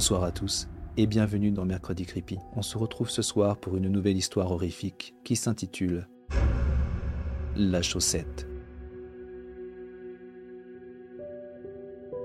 Bonsoir à tous et bienvenue dans Mercredi Creepy. On se retrouve ce soir pour une nouvelle histoire horrifique qui s'intitule La chaussette.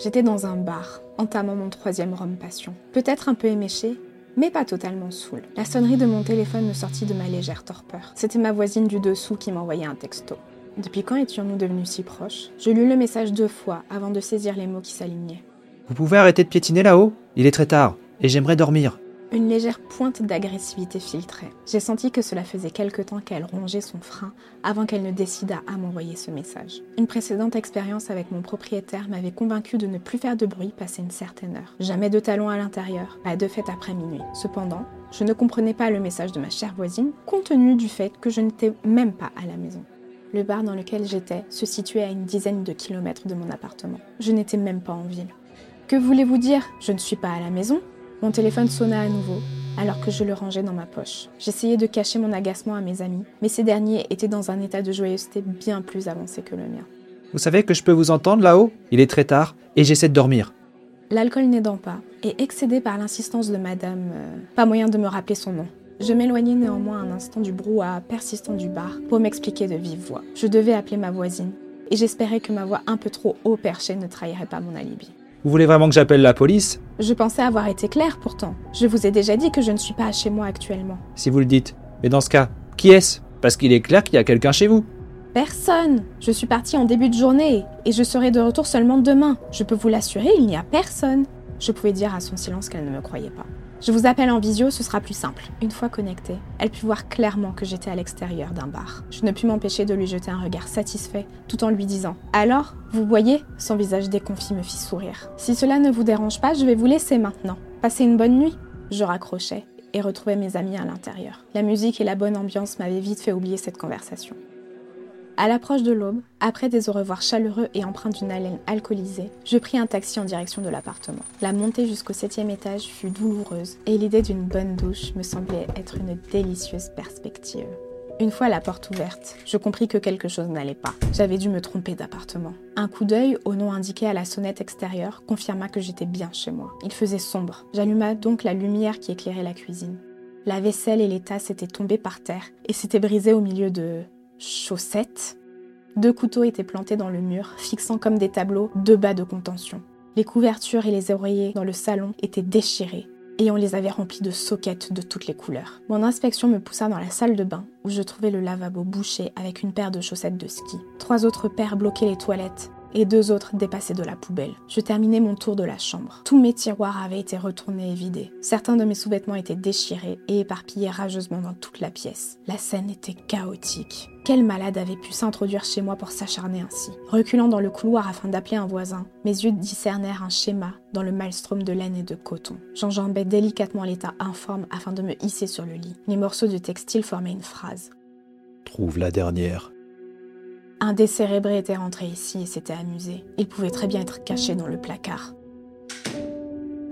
J'étais dans un bar, entamant mon troisième rhum passion. Peut-être un peu éméché, mais pas totalement saoul. La sonnerie de mon téléphone me sortit de ma légère torpeur. C'était ma voisine du dessous qui m'envoyait un texto. Depuis quand étions-nous devenus si proches? Je lus le message deux fois avant de saisir les mots qui s'alignaient. Vous pouvez arrêter de piétiner là-haut? Il est très tard et j'aimerais dormir. Une légère pointe d'agressivité filtrait. J'ai senti que cela faisait quelque temps qu'elle rongeait son frein avant qu'elle ne décidât à m'envoyer ce message. Une précédente expérience avec mon propriétaire m'avait convaincu de ne plus faire de bruit passé une certaine heure. Jamais de talons à l'intérieur, pas de fête après minuit. Cependant, je ne comprenais pas le message de ma chère voisine, compte tenu du fait que je n'étais même pas à la maison. Le bar dans lequel j'étais se situait à une dizaine de kilomètres de mon appartement. Je n'étais même pas en ville. Que voulez-vous dire? Je ne suis pas à la maison mon téléphone sonna à nouveau, alors que je le rangeais dans ma poche. J'essayais de cacher mon agacement à mes amis, mais ces derniers étaient dans un état de joyeuseté bien plus avancé que le mien. Vous savez que je peux vous entendre là-haut? Il est très tard et j'essaie de dormir. L'alcool n'aidant pas, et excédé par l'insistance de madame, euh, pas moyen de me rappeler son nom. Je m'éloignai néanmoins un instant du brouhaha persistant du bar pour m'expliquer de vive voix. Je devais appeler ma voisine, et j'espérais que ma voix un peu trop haut perchée ne trahirait pas mon alibi. Vous voulez vraiment que j'appelle la police? Je pensais avoir été claire pourtant. Je vous ai déjà dit que je ne suis pas chez moi actuellement. Si vous le dites. Mais dans ce cas, qui est-ce? Parce qu'il est clair qu'il y a quelqu'un chez vous. Personne Je suis partie en début de journée et je serai de retour seulement demain. Je peux vous l'assurer, il n'y a personne. Je pouvais dire à son silence qu'elle ne me croyait pas. Je vous appelle en visio, ce sera plus simple. Une fois connectée, elle put voir clairement que j'étais à l'extérieur d'un bar. Je ne pus m'empêcher de lui jeter un regard satisfait, tout en lui disant Alors, vous voyez? Son visage déconfit me fit sourire. Si cela ne vous dérange pas, je vais vous laisser maintenant. Passez une bonne nuit. Je raccrochais et retrouvais mes amis à l'intérieur. La musique et la bonne ambiance m'avaient vite fait oublier cette conversation. À l'approche de l'aube, après des au revoir chaleureux et empreints d'une haleine alcoolisée, je pris un taxi en direction de l'appartement. La montée jusqu'au septième étage fut douloureuse et l'idée d'une bonne douche me semblait être une délicieuse perspective. Une fois la porte ouverte, je compris que quelque chose n'allait pas. J'avais dû me tromper d'appartement. Un coup d'œil au nom indiqué à la sonnette extérieure confirma que j'étais bien chez moi. Il faisait sombre. J'alluma donc la lumière qui éclairait la cuisine. La vaisselle et les tasses étaient tombées par terre et s'étaient brisées au milieu de chaussettes. Deux couteaux étaient plantés dans le mur, fixant comme des tableaux deux bas de contention. Les couvertures et les oreillers dans le salon étaient déchirés et on les avait remplis de soquettes de toutes les couleurs. Mon inspection me poussa dans la salle de bain où je trouvais le lavabo bouché avec une paire de chaussettes de ski. Trois autres paires bloquaient les toilettes et deux autres dépassaient de la poubelle. Je terminais mon tour de la chambre. Tous mes tiroirs avaient été retournés et vidés. Certains de mes sous-vêtements étaient déchirés et éparpillés rageusement dans toute la pièce. La scène était chaotique. Quel malade avait pu s'introduire chez moi pour s'acharner ainsi? Reculant dans le couloir afin d'appeler un voisin, mes yeux discernèrent un schéma dans le maelstrom de laine et de coton. J'enjambais délicatement l'état informe afin de me hisser sur le lit. Les morceaux de textile formaient une phrase. Trouve la dernière. Un décérébré était rentré ici et s'était amusé. Il pouvait très bien être caché dans le placard.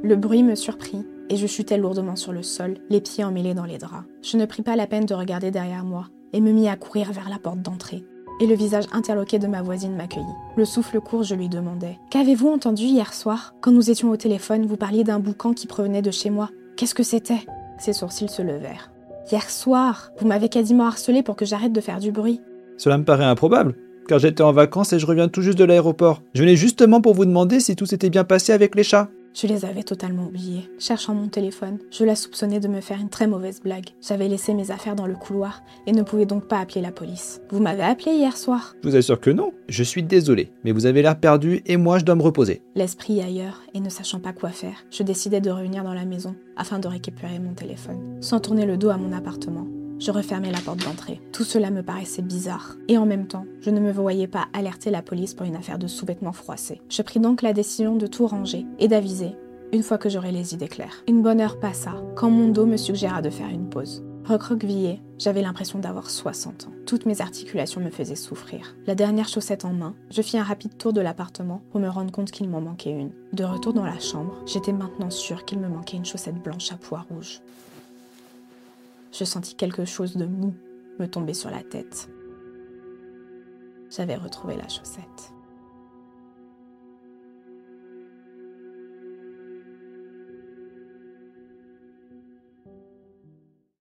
Le bruit me surprit et je chutai lourdement sur le sol, les pieds emmêlés dans les draps. Je ne pris pas la peine de regarder derrière moi et me mis à courir vers la porte d'entrée. Et le visage interloqué de ma voisine m'accueillit. Le souffle court, je lui demandai Qu'avez-vous entendu hier soir? Quand nous étions au téléphone, vous parliez d'un boucan qui provenait de chez moi. Qu'est-ce que c'était? Ses sourcils se levèrent. Hier soir, vous m'avez quasiment harcelé pour que j'arrête de faire du bruit. Cela me paraît improbable, car j'étais en vacances et je reviens tout juste de l'aéroport. Je venais justement pour vous demander si tout s'était bien passé avec les chats. Je les avais totalement oubliés. Cherchant mon téléphone, je la soupçonnais de me faire une très mauvaise blague. J'avais laissé mes affaires dans le couloir et ne pouvais donc pas appeler la police. Vous m'avez appelé hier soir Je vous assure que non. Je suis désolé, mais vous avez l'air perdu et moi je dois me reposer. L'esprit ailleurs et ne sachant pas quoi faire, je décidai de revenir dans la maison afin de récupérer mon téléphone. Sans tourner le dos à mon appartement, je refermai la porte d'entrée. Tout cela me paraissait bizarre. Et en même temps, je ne me voyais pas alerter la police pour une affaire de sous-vêtements froissés. Je pris donc la décision de tout ranger et d'aviser une fois que j'aurai les idées claires. Une bonne heure passa quand mon dos me suggéra de faire une pause. Recroquevillée, j'avais l'impression d'avoir 60 ans. Toutes mes articulations me faisaient souffrir. La dernière chaussette en main, je fis un rapide tour de l'appartement pour me rendre compte qu'il m'en manquait une. De retour dans la chambre, j'étais maintenant sûre qu'il me manquait une chaussette blanche à pois rouge je sentis quelque chose de mou me tomber sur la tête. J'avais retrouvé la chaussette.